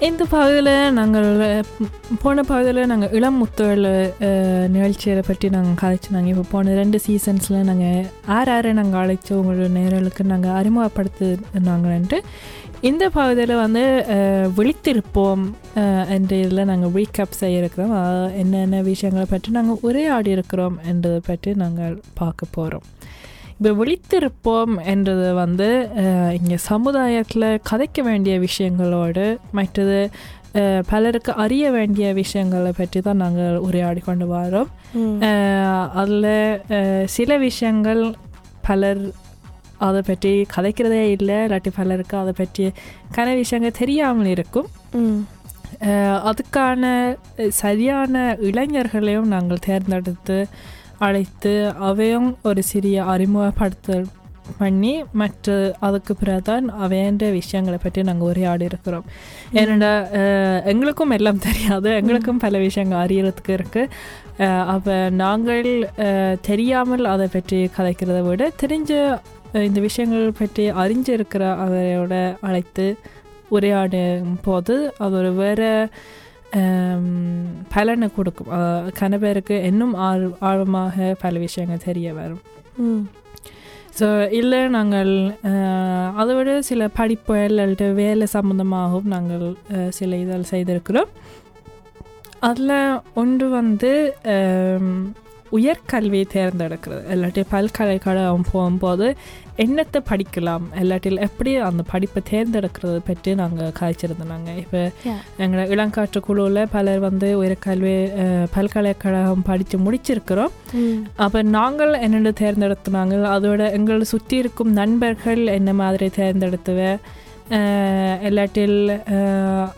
இந்த பகுதியில் நாங்கள் போன பகுதியில் நாங்கள் இளம் முத்துகள் நிகழ்ச்சியை பற்றி நாங்கள் கதைச்சினாங்க இப்போ போன ரெண்டு சீசன்ஸில் நாங்கள் யார் ஆறு நாங்கள் அழைச்சி உங்களோட நேரலுக்கு நாங்கள் அறிமுகப்படுத்தினாங்கன்ட்டு. இந்த பகுதியில் வந்து விழித்திருப்போம் என்ற இதில் நாங்கள் ரீகேப் செய்யிருக்கிறோம் என்னென்ன விஷயங்களை பற்றி நாங்கள் உரையாடி இருக்கிறோம் என்றதை பற்றி நாங்கள் பார்க்க போகிறோம் இப்போ விழித்திருப்போம் என்றது வந்து இங்கே சமுதாயத்தில் கதைக்க வேண்டிய விஷயங்களோடு மற்றது பலருக்கு அறிய வேண்டிய விஷயங்களை பற்றி தான் நாங்கள் உரையாடி கொண்டு வரோம். அதில் சில விஷயங்கள் பலர் அதை பற்றி கதைக்கிறதே இல்லை இல்லாட்டி பலருக்கு அதை பற்றி கன விஷயங்கள் தெரியாமல் இருக்கும். அதுக்கான சரியான இளைஞர்களையும் நாங்கள் தேர்ந்தெடுத்து அழைத்து அவையும் ஒரு சிறிய அறிமுகப்படுத்தல் பண்ணி மற்ற அதுக்கு பிறகுதான் அவையன்ற விஷயங்களை பற்றி நாங்கள் உரையாடி இருக்கிறோம். அஹ், எங்களுக்கும் எல்லாம் தெரியாது. எங்களுக்கும் பல விஷயங்கள் அறியறதுக்கு இருக்குது அப்போ நாங்கள் தெரியாமல் அதை பற்றி கதைக்கிறத விட தெரிஞ்ச இந்த விஷயங்கள் பற்றி அறிஞ்சிருக்கிற அவரோட அழைத்து உரையாடும் போது அது ஒரு வேறு பலனை கொடுக்கும் கன பேருக்கு இன்னும் ஆழ் ஆழமாக பல விஷயங்கள் தெரிய வரும் ஸோ இல்லை நாங்கள் அதை விட சில படிப்புகள் அல்லது வேலை சம்மந்தமாகவும் நாங்கள் சில இதில் செய்திருக்கிறோம் அதில் ஒன்று வந்து உயர்கல்வியை தேர்ந்தெடுக்கிறது இல்லாட்டி பல்கலைக்கழகம் போகும்போது என்னத்தை படிக்கலாம்? இல்லாட்டில் எப்படி அந்த படிப்பை தேர்ந்தெடுக்கிறது பற்றி நாங்கள் காய்ச்சிருந்தோம் இப்போ. எங்களோட இளங்காற்று குழுவில் பலர் வந்து உயர்கல்வி பல்கலைக்கழகம் படித்து முடிச்சிருக்கிறோம். அப்போ நாங்கள் என்னென்ன தேர்ந்தெடுத்துனாங்க? அதோட எங்களை சுற்றி இருக்கும் நண்பர்கள் என்ன மாதிரி தேர்ந்தெடுத்துவ? இல்லாட்டில்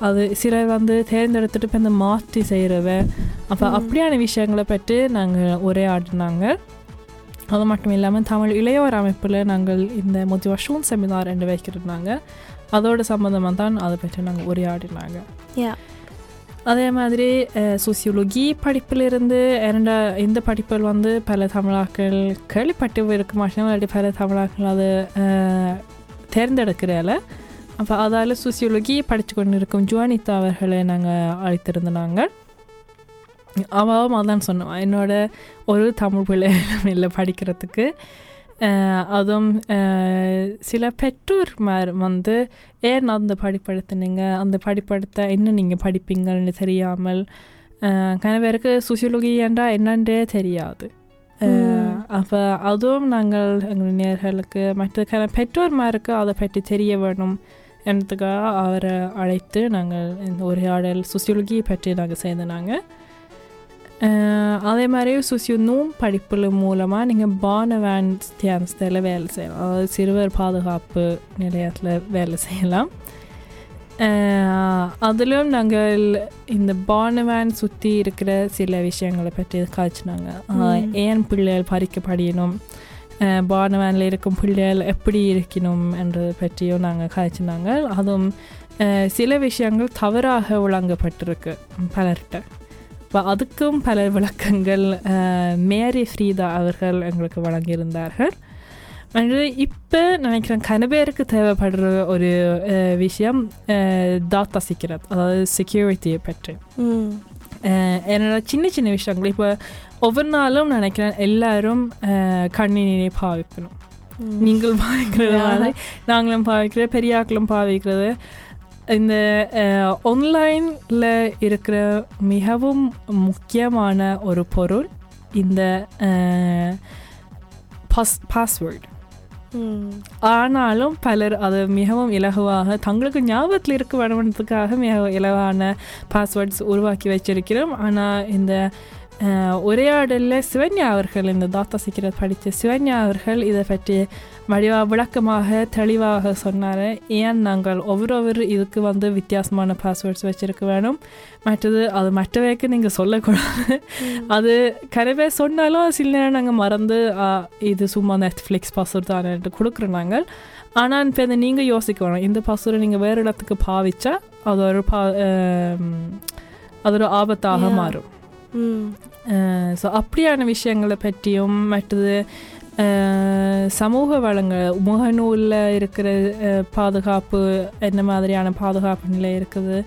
அது சிலர் வந்து தேர்ந்தெடுத்துட்டு இப்போ இந்த மாற்றி செய்கிறவ அப்போ. அப்படியான விஷயங்களை பற்றி நாங்கள் உரையாடினாங்க. அது மட்டும் இல்லாமல் தமிழ் இளையோர் அமைப்பில் நாங்கள் இந்த மோட்டிவேஷன் செமினார் என்று வைக்கிறோம் அதோட சம்மந்தமாக தான் அதை பற்றி நாங்கள் உரையாடினாங்க. அதே மாதிரி சோசியோலஜி படிப்பிலிருந்து இரண்ட இந்த படிப்பில் வந்து பல தமிழாக்கள் கேள்விப்பட்டு இருக்க இல்லாட்டி பல தமிழாக்கள் அதை அஹ், தேர்ந்தெடுக்கிறதால அப்போ அதால் சோசியோலஜி படித்து கொண்டு இருக்கும் ஜுவானிதா அவர்களை நாங்கள் அழைத்திருந்தாங்க. அவவும் அதான் சொன்னான். என்னோட ஒரு தமிழ் பிள்ளை இல்லை படிக்கிறதுக்கு. அதுவும் சில பெற்றோர்மார் வந்து ஏன் அந்த படிப்படுத்தினீங்க? அந்த படிப்படுத்த என்ன நீங்கள் படிப்பீங்கன்னு தெரியாமல் பேருக்கு சுசியோலஜி என்றா என்னன்றே தெரியாது. அப்போ அதுவும் நாங்கள் எங்கள் நேர்களுக்கு மற்ற பெற்றோர்மாருக்கு அதை பற்றி தெரிய வேணும் என்றதுக்காக அவரை அழைத்து நாங்கள் இந்த உரையாடல் சுசியோலஜி பற்றி நாங்கள் அஹ், அதே மாதிரி சுசியோ நூம் படிப்புல மூலமாக நீங்கள் பானவேன் தியானத்தில் வேலை செய்யலாம் அதாவது சிறுவர் பாதுகாப்பு நிலையத்தில் வேலை செய்யலாம் அதிலும் நாங்கள் இந்த பானவேன் சுற்றி இருக்கிற சில விஷயங்களை பற்றி காய்ச்சினாங்க. ஏன் பிள்ளைகள் பறிக்கப்படியணும் பானவேனில் இருக்கும் பிள்ளைகள் எப்படி இருக்கணும் என்றதை பற்றியும் நாங்கள் காய்ச்சினாங்க அதுவும் சில விஷயங்கள் தவறாக வழங்கப்பட்டிருக்கு பலர்கிட்ட இப்போ அதுக்கும் பல விளக்கங்கள் மேரி ஃப்ரீதா அவர்கள் எங்களுக்கு வழங்கியிருந்தார்கள். இப்போ நினைக்கிறேன் கன பேருக்கு தேவைப்படுற ஒரு விஷயம் தாத்தா சீக்கிரம் அதாவது செக்யூரிட்டியை பற்றி. என்னோட சின்ன சின்ன விஷயங்கள். இப்போ ஒவ்வொரு நாளும் நினைக்கிறேன் எல்லாரும் கணினியை பாவிக்கணும். நீங்கள் பாவிக்கிறது நாங்களும் பாவிக்கிற பெரியாக்களும் பாவிக்கிறது. இந்த ஆன்லைனில் இருக்கிற மிகவும் முக்கியமான ஒரு பொருள் இந்த பாஸ் பாஸ்வேர்டு ஆனாலும் பலர் அது மிகவும் இலகுவாக தங்களுக்கு ஞாபகத்தில் இருக்க வேணுன்றதுக்காக மிக இலவான பாஸ்வேர்ட்ஸ் உருவாக்கி வச்சிருக்கிறோம். ஆனால் இந்த உரையாடலில் சிவன்யா அவர்கள் இந்த தாத்தா சீக்கிரம் படித்த சிவன்யா அவர்கள் இதை பற்றி வடிவா விளக்கமாக தெளிவாக சொன்னார். ஏன் நாங்கள் ஒவ்வொரு இதுக்கு வந்து வித்தியாசமான பாஸ்வேர்ட்ஸ் வச்சிருக்க வேணும் மற்றது அது மற்றவைக்கு நீங்கள் சொல்லக்கூடாது. அது கனவே சொன்னாலும் சில நேரம் நாங்கள் மறந்து இது சும்மா நெட்ஃப்ளிக்ஸ் பாஸ்வேர்ட் தானேன்ட்டு கொடுக்குறோம் நாங்கள். ஆனால் இப்போ இதை நீங்கள் யோசிக்க வேணும். இந்த பாஸ்வேர்டை நீங்கள் வேறு இடத்துக்கு பாவிச்சா அது ஒரு பா அது ஒரு ஆபத்தாக. மாறும். ஸோ அப்படியான விஷயங்களை பற்றியும் மற்றது சமூக வளங்கள் முகநூலில் இருக்கிற பாதுகாப்பு என்ன மாதிரியான பாதுகாப்பு நிலை இருக்குது?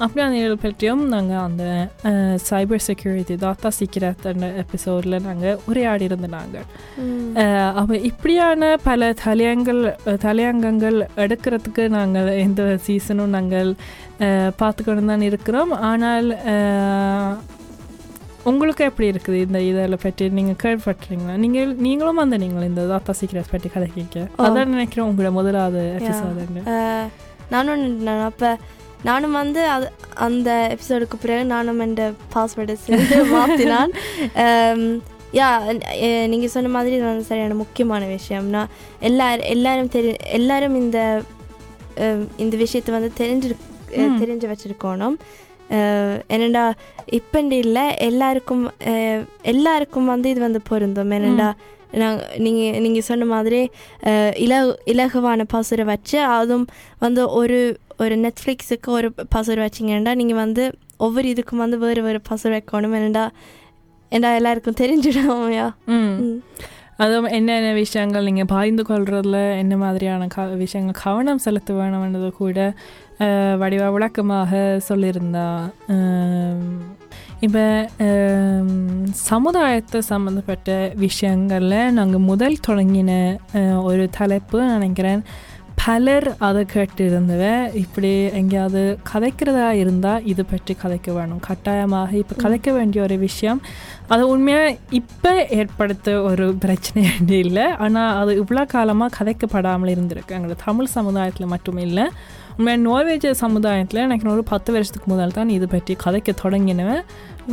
அப்படியான பற்றியும் நாங்கள் அந்த சைபர் செக்யூரிட்டி தாத்தா சீக்கிரத் அந்த எபிசோடில் நாங்கள் உரையாடி இருந்த நாங்கள் ம். அப்போ இப்படியான பல தலையங்கள் தலையங்கங்கள் எடுக்கிறதுக்கு நாங்கள் எந்த சீசனும் நாங்கள் பார்த்துக்கொண்டு தான் இருக்கிறோம். ஆனால் உங்களுக்கு எப்படி இருக்குது இந்த இதில் பற்றி நீங்கள் கேள்விப்பட்டீங்களா நீங்கள் நீங்களும் வந்து நீங்கள் இந்த தாத்தா சீக்கிரட் பற்றி கதை கேட்க. அதான் நினைக்கிறேன் உங்களோட முதலாவது எபிசோடு அஹ், நானும் நான் அப்போ நானும் வந்து அது அந்த எபிசோடுக்கு பிறகு நானும் என் பாஸ்வேர்டை சேர்த்து மாற்றினான் யா நீங்கள் சொன்ன மாதிரி இது வந்து சரியான முக்கியமான விஷயம் நான் எல்லார் எல்லாரும் தெரி எல்லாரும் இந்த இந்த விஷயத்தை வந்து தெரிஞ்சு. தெரிஞ்சு வச்சுருக்கணும். என்னடா இப்பண்டி இல்லை எல்லாருக்கும் எல்லாருக்கும் வந்து இது வந்து பொருந்தும். என்னடா நாங்கள் நீங்கள் நீங்கள் சொன்ன மாதிரி அஹ், இல இலகுவான பாசுரை வச்சு அதுவும் வந்து ஒரு ஒரு நெட்ஃப்ளிக்ஸுக்கு ஒரு பாசுரை வச்சிங்கன்னா நீங்கள் வந்து ஒவ்வொரு இதுக்கும் வந்து வேறு வேறு பாசுரை வைக்கணும். என்னடா ஏண்டா எல்லாருக்கும் தெரிஞ்சிடாமையா? அதுவும் என்னென்ன விஷயங்கள் நீங்கள் பாய்ந்து கொள்றதுல என்ன மாதிரியான க விஷயங்கள் கவனம் செலுத்த வேணும்ன்றது கூட வடிவா விளக்கமாக சொல்லியிருந்தா. இப்போ சமுதாயத்தை சம்மந்தப்பட்ட விஷயங்களில் நாங்கள் முதல் தொடங்கின ஒரு தலைப்பு நினைக்கிறேன். பலர் அதை கேட்டு இருந்தவ இப்படி எங்கேயாவது கதைக்கிறதா இருந்தால் இது பற்றி கதைக்க வேணும். கட்டாயமாக இப்போ கதைக்க வேண்டிய ஒரு விஷயம். அது உண்மையாக இப்போ ஏற்படுத்த ஒரு பிரச்சனை இல்லை. ஆனால் அது இவ்வளோ காலமாக கதைக்கப்படாமல் இருந்திருக்கு எங்களோட தமிழ் சமுதாயத்தில் மட்டும் இல்லை. உண்மையாக நோர்வேஜ் சமுதாயத்தில் எனக்கு ஒரு பத்து வருஷத்துக்கு முதல் தான் இது பற்றி கதைக்க தொடங்கினவன்.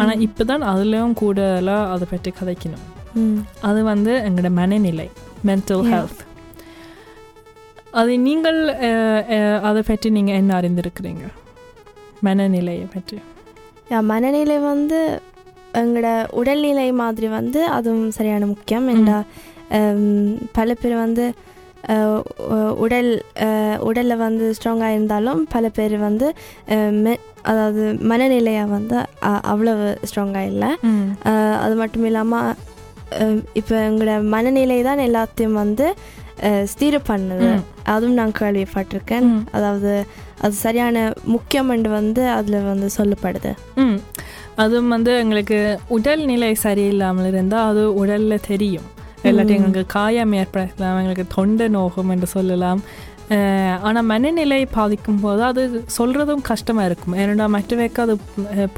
ஆனால் இப்போ தான் அதுலேயும் கூடுதலாக அதை பற்றி கதைக்கணும். அது வந்து எங்களோட மனநிலை மென்டல். ஹெல்த் அது நீங்கள் அதை பற்றி நீங்கள் என்ன அறிந்திருக்கிறீங்க? மனநிலையை பற்றி. மனநிலை வந்து எங்களோட உடல்நிலை மாதிரி வந்து அதுவும் சரியான முக்கியம். என்றா பல பேர் வந்து உடல் உடலில் வந்து ஸ்ட்ராங்காக இருந்தாலும் பல பேர் வந்து அதாவது மனநிலையாக வந்து அவ்வளவு ஸ்ட்ராங்காக இல்லை. அது மட்டும் இல்லாமல் இப்போ எங்களோட மனநிலை தான் எல்லாத்தையும் வந்து ஸ்திர பண்ணுது. அதுவும் நான் கேள்விப்பட்டிருக்கேன். அதாவது அது சரியான முக்கியமென்று வந்து அதில் வந்து சொல்லப்படுது. அதுவும் வந்து எங்களுக்கு உடல்நிலை சரியில்லாமல் இருந்தால் அது உடலில் தெரியும். இல்லாட்டி. எங்களுக்கு காயம் ஏற்படலாம் எங்களுக்கு தொண்டை நோகும் என்று சொல்லலாம். ஆனால் மனநிலை பாதிக்கும் போது அது சொல்கிறதும் கஷ்டமாக இருக்கும். ஏன்னா மற்றவைக்கு அது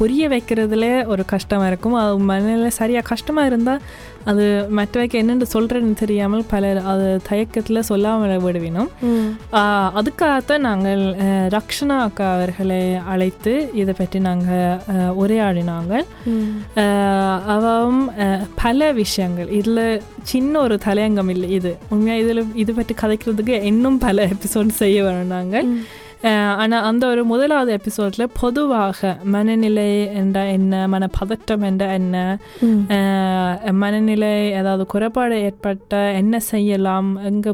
புரிய வைக்கிறதுல ஒரு கஷ்டமாக இருக்கும். அது மனநிலை சரியாக கஷ்டமாக இருந்தால் அது மற்றவைக்கு என்னென்னு சொல்கிறேன்னு தெரியாமல் பலர் அது தயக்கத்தில் சொல்லாமல் விடுவினோம். அதுக்காகத்தான் நாங்கள் ரக்ஷனா அக்கா அவர்களை அழைத்து இதை பற்றி நாங்கள் உரையாடினாங்க. ம். ஆஹ் அவவும் அஹ், பல விஷயங்கள். இதில் சின்ன ஒரு தலையங்கம் இல்லை இது. உண்மையாக இதில் இது பற்றி கதைக்கிறதுக்கு இன்னும் பல எபிசோட் செய்ய வேணும் நாங்கள். ஆனால் அந்த ஒரு முதலாவது எபிசோடில் பொதுவாக மனநிலை என்ற என்ன மனப்பதட்டம் என்ற என்ன அஹ் மனநிலை ஏதாவது குறைபாடு ஏற்பட்ட என்ன செய்யலாம் எங்கே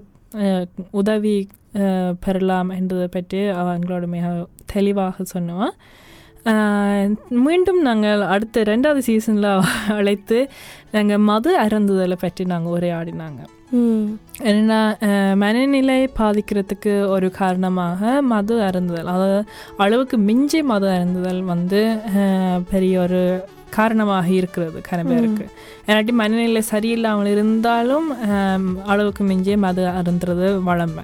உதவி அஹ், பெறலாம் என்றதை பற்றி அவங்களோட மிக தெளிவாக சொன்னோம். மீண்டும் நாங்கள் அடுத்த ரெண்டாவது சீசனில் அழைத்து நாங்கள் மது அருந்துதலை பற்றி நாங்கள் உரையாடினாங்க. அஹ், மனநிலை பாதிக்கிறதுக்கு ஒரு காரணமாக மது அருந்துதல் அதாவது அளவுக்கு மிஞ்சி மது அருந்துதல் வந்து பெரிய ஒரு காரணமாக இருக்கிறது கன பேருக்கு. ஏன்னாட்டி மனநிலை சரியில்லாமல் இருந்தாலும் அளவுக்கு மிஞ்சி மது அருந்துறது வளமை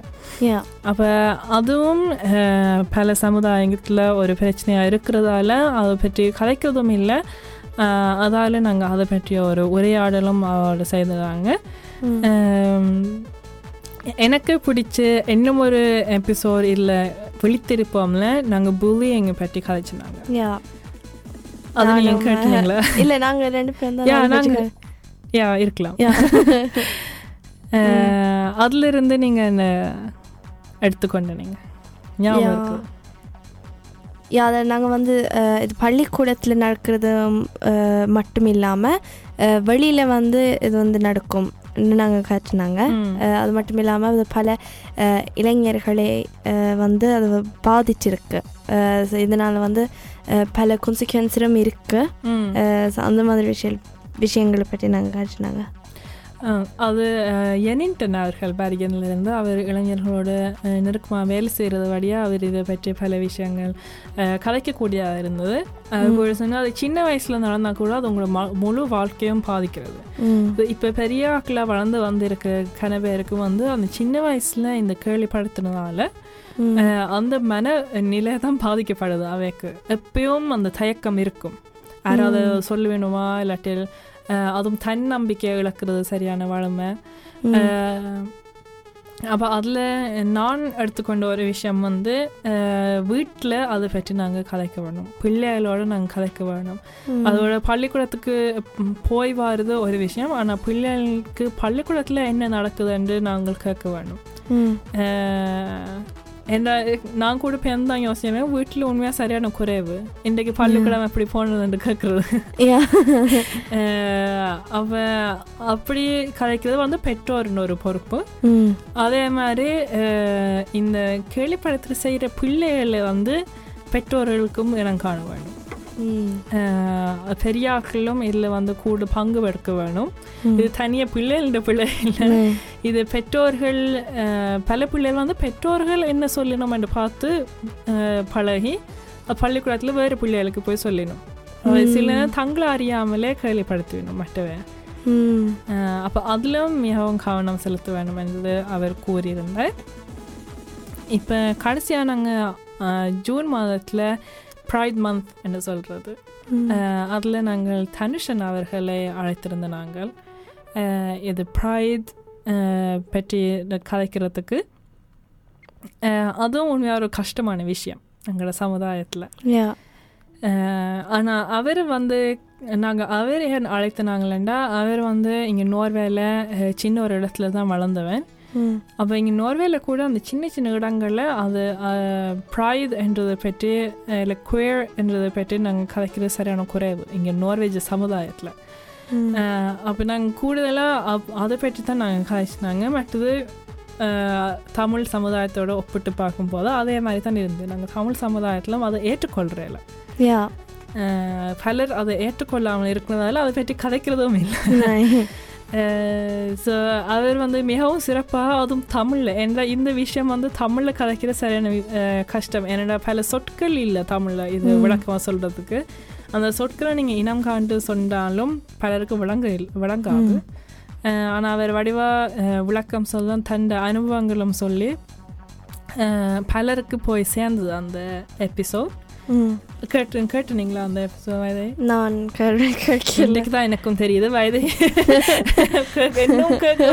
அப்போ அதுவும் பல சமுதாயத்தில் ஒரு பிரச்சனையாக இருக்கிறதால அதை பற்றி கதைக்கிறதும் இல்லை. அதால் நாங்கள் அதை பற்றிய ஒரு உரையாடலும் அவரோட. ஆம், எனக்கு பிடிச்ச இன்னும் ஒரு எபிசோட் இல்லை விழித்திருப்போம்ல நாங்கள் புல்லிங்கை பற்றி கதைச்சினாங்க யா. அது நீங்கள் கேட்டீங்களா? இல்ல நாங்க ரெண்டு பேரும் தான் யா language நாங்கள் யா இருக்கலாம். யா. அஹ், அதிலிருந்து நீங்கள் என்ன எடுத்துக்கொண்ட ஞாபகம் யா. அதை நாங்கள் வந்து இது பள்ளிக்கூடத்தில் நடக்கிறது மட்டும் இல்லாமல் வெளியில் வந்து இது வந்து நடக்கும். நாங்கள் காட்டினாங்க அது மட்டும் இல்லாமல் அது பல இளைஞர்களை வந்து அது பாதிச்சிருக்கு. இதனால் வந்து பல consequences-ம் இருக்கு. ம். அஹ், so அந்த மாதிரி விஷய விஷயங்களை பற்றி நாங்கள் காட்டினாங்க அது எனின்டன் அவர்கள் பேரிகனிலிருந்து அவர் இளைஞர்களோட நெருக்கமாக வேலை செய்கிறது வழியாக அவர் இதை பற்றி பல விஷயங்கள் அஹ், கதைக்கக்கூடியதாக இருந்தது. அது சொன்னால் அது சின்ன வயசில் நடந்தால் கூட அது உங்களோட முழு வாழ்க்கையும் பாதிக்கிறது. இப்போ பெரிய ஆக்களாக வளர்ந்து வந்திருக்க கன பேருக்கு வந்து அந்த சின்ன வயசில் இந்த கேள்விப்படுத்தினதால அந்த மன நிலை தான் பாதிக்கப்படுது அவைக்கு. எப்பயும் அந்த தயக்கம் இருக்கும். யாராவது சொல்ல வேணுமா இல்லாட்டில் அதுவும் தன்னம்பிக்கை இழக்கிறது சரியான வளமை. அப்போ அதில் நான் எடுத்துக்கொண்ட ஒரு விஷயம் வந்து வீட்டில் அதை பற்றி நாங்கள் கதைக்க வேணும் பிள்ளைகளோட நாங்கள் கதைக்க வேணும். அதோட பள்ளிக்கூடத்துக்கு போய் வாருது ஒரு விஷயம் ஆனால் பிள்ளைகளுக்கு பள்ளிக்கூடத்தில் என்ன நடக்குதுன்னு நாங்கள் கேட்க வேணும் என்ன நான் கூட இப்போ எந்த யோசிச்சேன் வீட்டில் உண்மையாக சரியான குறைவு இன்றைக்கு பள்ளிக்கூடம் எப்படி போனதுன்னு கேட்குறது அவ அப்படி கதைக்கிறது வந்து பெற்றோர்னு ஒரு பொறுப்பு அதே மாதிரி இந்த கேள்விப்படத்தில் செய்கிற பிள்ளைகளை வந்து பெற்றோர்களுக்கும் இனம் காண வேணும் ம் அஹ், பெரியாக்களும் இதில் வந்து கூட பங்கு எடுக்க வேணும். இது தனியாக பிள்ளைகளோட பிள்ளை இல்லை. இது பெற்றோர்கள் பல பிள்ளைகள் வந்து பெற்றோர்கள் என்ன சொல்லணும் என்று பார்த்து பழகி பள்ளிக்கூடத்தில் வேறு பிள்ளைகளுக்கு போய் சொல்லணும் சில தங்களை அறியாமலே கேள்விப்படுத்துவேணும் மற்றவன் ம் அப்போ அதிலும் மிகவும் கவனம் செலுத்த வேண்டும் என்று அவர் கூறியிருந்தார் இப்போ கடைசியாக நாங்கள் ஜூன் மாதத்தில் ப்ரைட் மந்த் என்று சொல்கிறது. அதில் நாங்கள் தனுஷன் அவர்களை அழைத்திருந்த நாங்கள் இது ப்ரைட் பற்றி கதைக்கிறதுக்கு அஹ், அதுவும் உண்மையாக ஒரு கஷ்டமான விஷயம் எங்களோட சமுதாயத்தில் ஆனால் அவர் வந்து நாங்கள் அவர் ஏன் அழைத்தினாங்களேண்டா அவர் வந்து இங்கே நோர்வேல சின்ன ஒரு இடத்துல தான் வளர்ந்தவன் அப்போ இங்கே நோர்வேல கூட அந்த சின்ன சின்ன இடங்களில் அது ப்ரைட் என்றதை பற்றி இல்லை குயர் என்றதை பற்றி நாங்கள் கதைக்கிறது சரியான குறைவு இங்கே நோர்வேஜ் சமுதாயத்தில். அப்போ நாங்கள் கூடுதலாக அப் அதை பற்றி தான் நாங்கள் கதைச்சினாங்க. மற்றது தமிழ் சமுதாயத்தோட ஒப்பிட்டு பார்க்கும்போது அதே மாதிரி தான் இருந்தது. நாங்கள் தமிழ் சமுதாயத்தில் அதை ஏற்றுக்கொள்கிறேன் யா. பலர் அதை ஏற்றுக்கொள்ளாமல் இருக்கிறதால அதை பற்றி கதைக்கிறதும் இல்லை. ஸோ அவர் வந்து மிகவும் சிறப்பாக அதுவும் தமிழில் என்ற இந்த விஷயம் வந்து தமிழில் கதைக்கிற சரியான அஹ், கஷ்டம் ஏன்னா பல சொற்கள் இல்லை தமிழில் இது. விளக்கமாக சொல்கிறதுக்கு அந்த சொற்களை நீங்கள் இனம் காண்டு சொன்னாலும் பலருக்கு விளங்க விளங்காது ம். ஆனால் அவர் வடிவாக விளக்கம் சொல்ல தந்த அனுபவங்களும் சொல்லி பலருக்கு போய் சேர்ந்தது அந்த எபிசோட். கேட்டு கேட்டுனீங்களா அந்த எபிசோட் வயதை நான் இன்னைக்கு தான் எனக்கும் தெரியுது வயது இன்னும் கேட்க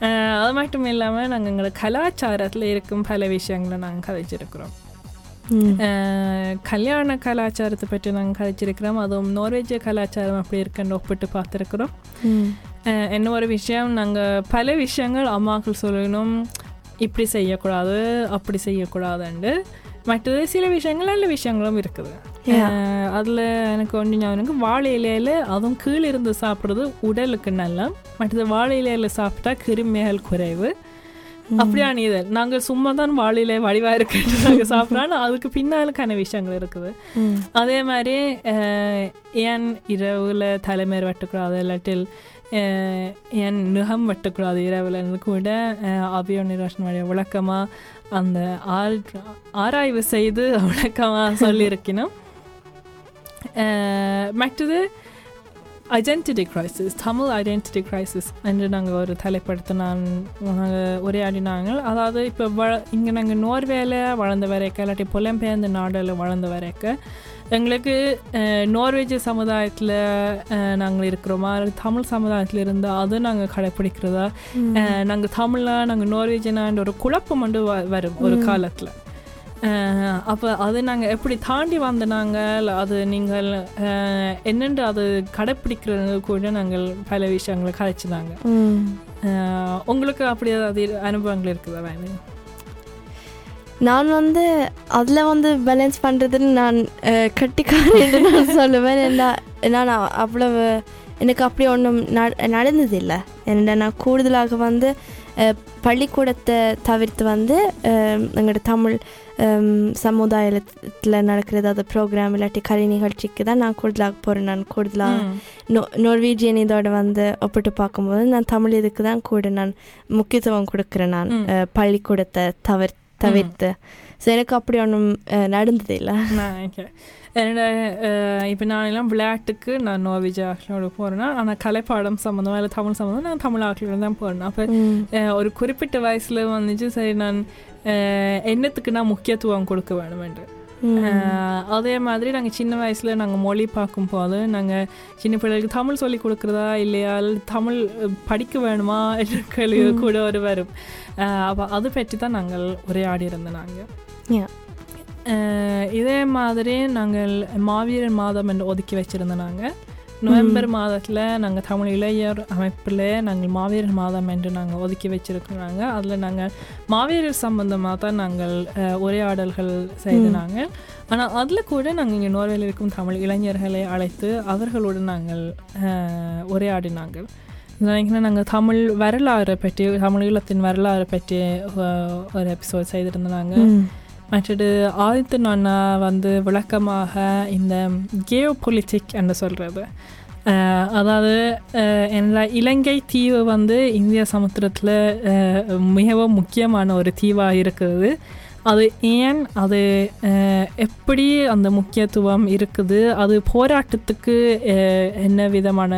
அஹ், அது மட்டும் இல்லாமல் நாங்கள் எங்களோட கலாச்சாரத்தில் இருக்கும் பல விஷயங்களை நாங்கள் கதைச்சிருக்கிறோம் கல்யாண கலாச்சாரத்தை பற்றி நாங்கள் கதைச்சிருக்கிறோம் அதுவும் நார்வேஜிய கலாச்சாரம் அப்படி இருக்குன்னு ஒப்பிட்டு பார்த்துருக்குறோம் என்ன ஒரு விஷயம் நாங்கள் பல விஷயங்கள் அம்மாக்கள் சொல்லணும் இப்படி செய்யக்கூடாது அப்படி செய்யக்கூடாதுண்டு மற்றது சில விஷயங்கள் நல்ல விஷயங்களும் இருக்குது. அதில் எனக்கு ஒன்று ஞாபகம் வாழை இலையில அதுவும் கீழே இருந்து சாப்பிட்றது உடலுக்கு நல்ல மற்றது வாழை இலையில சாப்பிட்டா கிருமிகள் குறைவு. அப்படியான இது. நாங்கள் சும்மா தான் வாழை இலை வடிவாக இருக்குன்னு நாங்கள் சாப்பிட்றோம். அதுக்கு பின்னாலுக்கான விஷயங்கள் இருக்குது. அதே மாதிரி ஏன் இரவில் தலைமையர் வெட்டக்கூடாது இல்லாட்டில் ஏன் நுகம் வெட்டக்கூடாது இரவில். கூட அபியோ நிரோஷன் வழியாக விளக்கமாக அந்த ஆள் ஆராய்வு செய்து விளக்கமாக சொல்லியிருக்கணும். மற்றது identity crisis Tamil identity crisis என்று நாங்கள் ஒரு தலைப்படுத்த நான் நாங்கள் உரையாடினாங்க அதாவது இப்போ வ இங்கே நாங்கள் நோர்வேல வளர்ந்த வரைக்க இல்லாட்டி புலம்பெயர்ந்த நாடில் வளர்ந்த வரைக்க எங்களுக்கு நார்வேஜ் சமுதாயத்தில் நாங்கள் இருக்கிறோமா? தமிழ் சமுதாயத்தில் இருந்தால் அது நாங்கள் கடைப்பிடிக்கிறதா. நாங்கள் தமிழா நாங்கள் நார்வேஜனான்ற ஒரு குழப்பம் வந்து வ- வரும் ஒரு. காலத்தில். அப்போ அது நாங்கள் எப்படி தாண்டி வந்த நாங்கள் அது நீங்கள் என்னென்று அது கடைப்பிடிக்கிறது கூட நாங்கள் பல விஷயங்களை கதைச்சினாங்க உங்களுக்கு அப்படி ஏதாவது அனுபவங்கள் இருக்குதா வேணும் நான் வந்து அதில் வந்து பேலன்ஸ் பண்ணுறதுன்னு நான் கட்டிக்காரன்னு நான் சொல்லுவேன். ஏன்னா நான் அவ்வளவு எனக்கு அப்படி ஒன்றும் நடந்ததில்லை. ஏன்னா நான் கூடுதலாக வந்து பள்ளிக்கூடத்தை தவிர்த்து வந்து எங்களோட தமிழ் சமுதாயத்தில் நடக்கிற ஏதாவது ப்ரோக்ராம் இல்லாட்டி கலை நிகழ்ச்சிக்கு தான் நான் கூடுதலாக போகிறேன் நான் கூடுதலாக நோ நோர்வீஜியன் இதோட வந்து ஒப்பிட்டு பார்க்கும்போது நான் தமிழ் இதுக்கு தான் கூட நான் முக்கியத்துவம் கொடுக்குறேன் நான். பள்ளிக்கூடத்தை தவிர் தவிர்த்து. ஸோ எனக்கு அப்படி ஒன்றும் நடந்தது இல்லை என்னோட இப்போ நான் எல்லாம் விளையாட்டுக்கு நான் நோவிஜ் ஆக்களோட போகிறேன்னா ஆனால் கலைப்பாடம் சம்மந்தமாக இல்லை தமிழ் சம்மந்தம் நான் தமிழ் ஆக்களோட தான் போகிறேன் அப்போ ஒரு குறிப்பிட்ட வயசில் வந்துச்சு சரி நான் என்னத்துக்கு நான் முக்கியத்துவம் கொடுக்க வேணுமென்று அஹ், அதே மாதிரி நாங்கள் சின்ன வயசில் நாங்கள் மொழி பார்க்கும்போது நாங்கள் சின்ன பிள்ளைகளுக்கு தமிழ் சொல்லி கொடுக்குறதா இல்லையா? தமிழ் படிக்க வேணுமா? என்ற கேள்வி. கூட ஒரு வரும். அப்போ அது பற்றி தான் நாங்கள் உரையாடி இருந்தோம் நாங்கள். இதே மாதிரி நாங்கள் மாவீரர் மாதம் என்று ஒதுக்கி வச்சுருந்தோம் நாங்கள் நவம்பர் மாதத்தில் நாங்கள் தமிழ் இளைஞர் அமைப்பில் நாங்கள் மாவீரர் மாதம் என்று நாங்கள் ஒதுக்கி வச்சிருக்கிறாங்க. அதில் நாங்கள் மாவீரர் சம்பந்தமாக தான் நாங்கள் உரையாடல்கள் செய்தாங்க ஆனால் அதில் கூட நாங்கள் இங்கே நோர்வேல இருக்கும் தமிழ் இளைஞர்களை அழைத்து அவர்களுடன் நாங்கள் உரையாடினாங்க. நினைக்கிறேன் நாங்கள் தமிழ் வரலாறை பற்றி தமிழ் ஈழத்தின் வரலாறை பற்றி ஒரு எபிசோட் செய்திருந்தாங்க. மற்றது ஆதித்த நானா வந்து விளக்கமாக இந்த கேவ் பொலிட்டிக் என்று சொல்கிறது அதாவது அஹ், என்ன இலங்கை தீவு வந்து இந்திய சமுத்திரத்தில் மிகவும் முக்கியமான ஒரு தீவாக இருக்குது. அது ஏன் அது எப்படி அந்த முக்கியத்துவம் இருக்குது? அது போராட்டத்துக்கு என்ன விதமான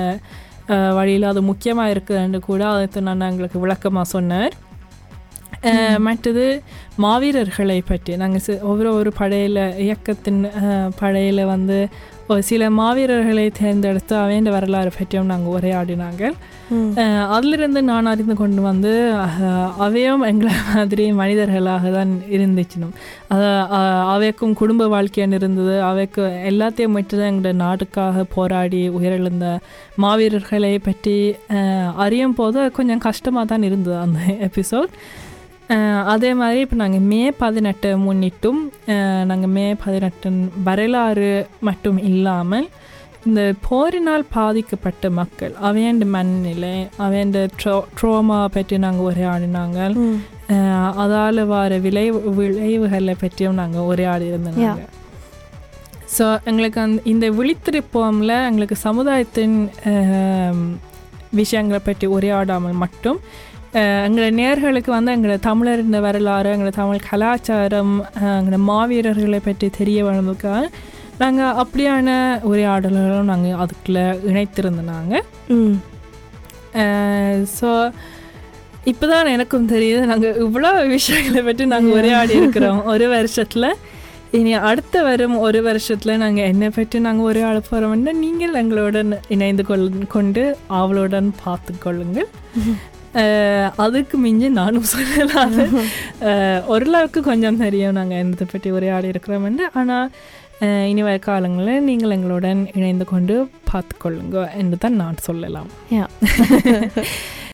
வழியில் அது முக்கியமாக இருக்குதுன்னு கூட ஆதித்த நான் எங்களுக்கு விளக்கமாக சொன்னார். மற்றது மாவீரர்களை பற்றி. நாங்கள் ஒவ்வொரு ஒரு படையில் இயக்கத்தின் படையில் வந்து சில மாவீரர்களை தேர்ந்தெடுத்து அவைண்ட வரலாறு பற்றியும் நாங்கள் உரையாடினாங்க. அதிலிருந்து நான் அறிந்து கொண்டு வந்து அவையும் எங்களை மாதிரி மனிதர்களாக தான் இருந்துச்சினும். அவைக்கும் குடும்ப வாழ்க்கைன்னு இருந்தது. அவைக்கு எல்லாத்தையும் விட்டு தான் எங்களோட நாட்டுக்காக போராடி உயிரிழந்த மாவீரர்களை பற்றி அறியும் போது கொஞ்சம் கஷ்டமாக தான் இருந்தது அந்த எபிசோட். அதே மாதிரி இப்போ நாங்கள் மே பதினெட்டு முன்னிட்டும் நாங்கள் மே பதினெட்டின் வரலாறு மட்டும் இல்லாமல் இந்த போரினால் பாதிக்கப்பட்ட மக்கள் அவையண்ட மனநிலை அவையண்ட ட்ரோ ட்ரோமா பற்றி நாங்கள் உரையாடினாங்க. அதால் வர விளைவு விளைவுகளை பற்றியும் நாங்கள் உரையாடி இருந்தோம் ஸோ எங்களுக்கு அந்த இந்த விழித்திருப்போமில் எங்களுக்கு சமுதாயத்தின் விஷயங்களை பற்றி உரையாடாமல் மட்டும் அஹ், எங்களோட நேர்களுக்கு வந்து எங்களோட தமிழரின் வரலாறு எங்களோட தமிழ் கலாச்சாரம் அஹ், எங்களோட மாவீரர்களை பற்றி தெரிய வேணுமுக்காக நாங்கள் அப்படியான உரையாடல்களும் நாங்கள் அதுக்குள்ளே ம். ஸோ இப்போ தான் எனக்கும் தெரியுது நாங்கள் இவ்வளோ விஷயங்களை பற்றி நாங்கள் உரையாடி இருக்கிறோம் ஒரு வருஷத்தில். இனி அடுத்த வரும் ஒரு வருஷத்தில் நாங்கள் என்னை பற்றி நாங்கள் உரையாட போகிறோம்னா நீங்கள் எங்களுடன் இணைந்து கொள் கொண்டு அவளுடன் பார்த்து கொள்ளுங்கள். அதுக்கு மிஞ்சி நானும் சொல்லலாம் ஓரளவுக்கு கொஞ்சம் தெரியும் நாங்கள் என்னத்தை பற்றி உரையாடி இருக்கிறோம்னு ஆனால் இனி வர காலங்களில் நீங்கள் எங்களுடன் இணைந்து கொண்டு பார்த்துக்கொள்ளுங்க என்று தான் நான் சொல்லலாம்.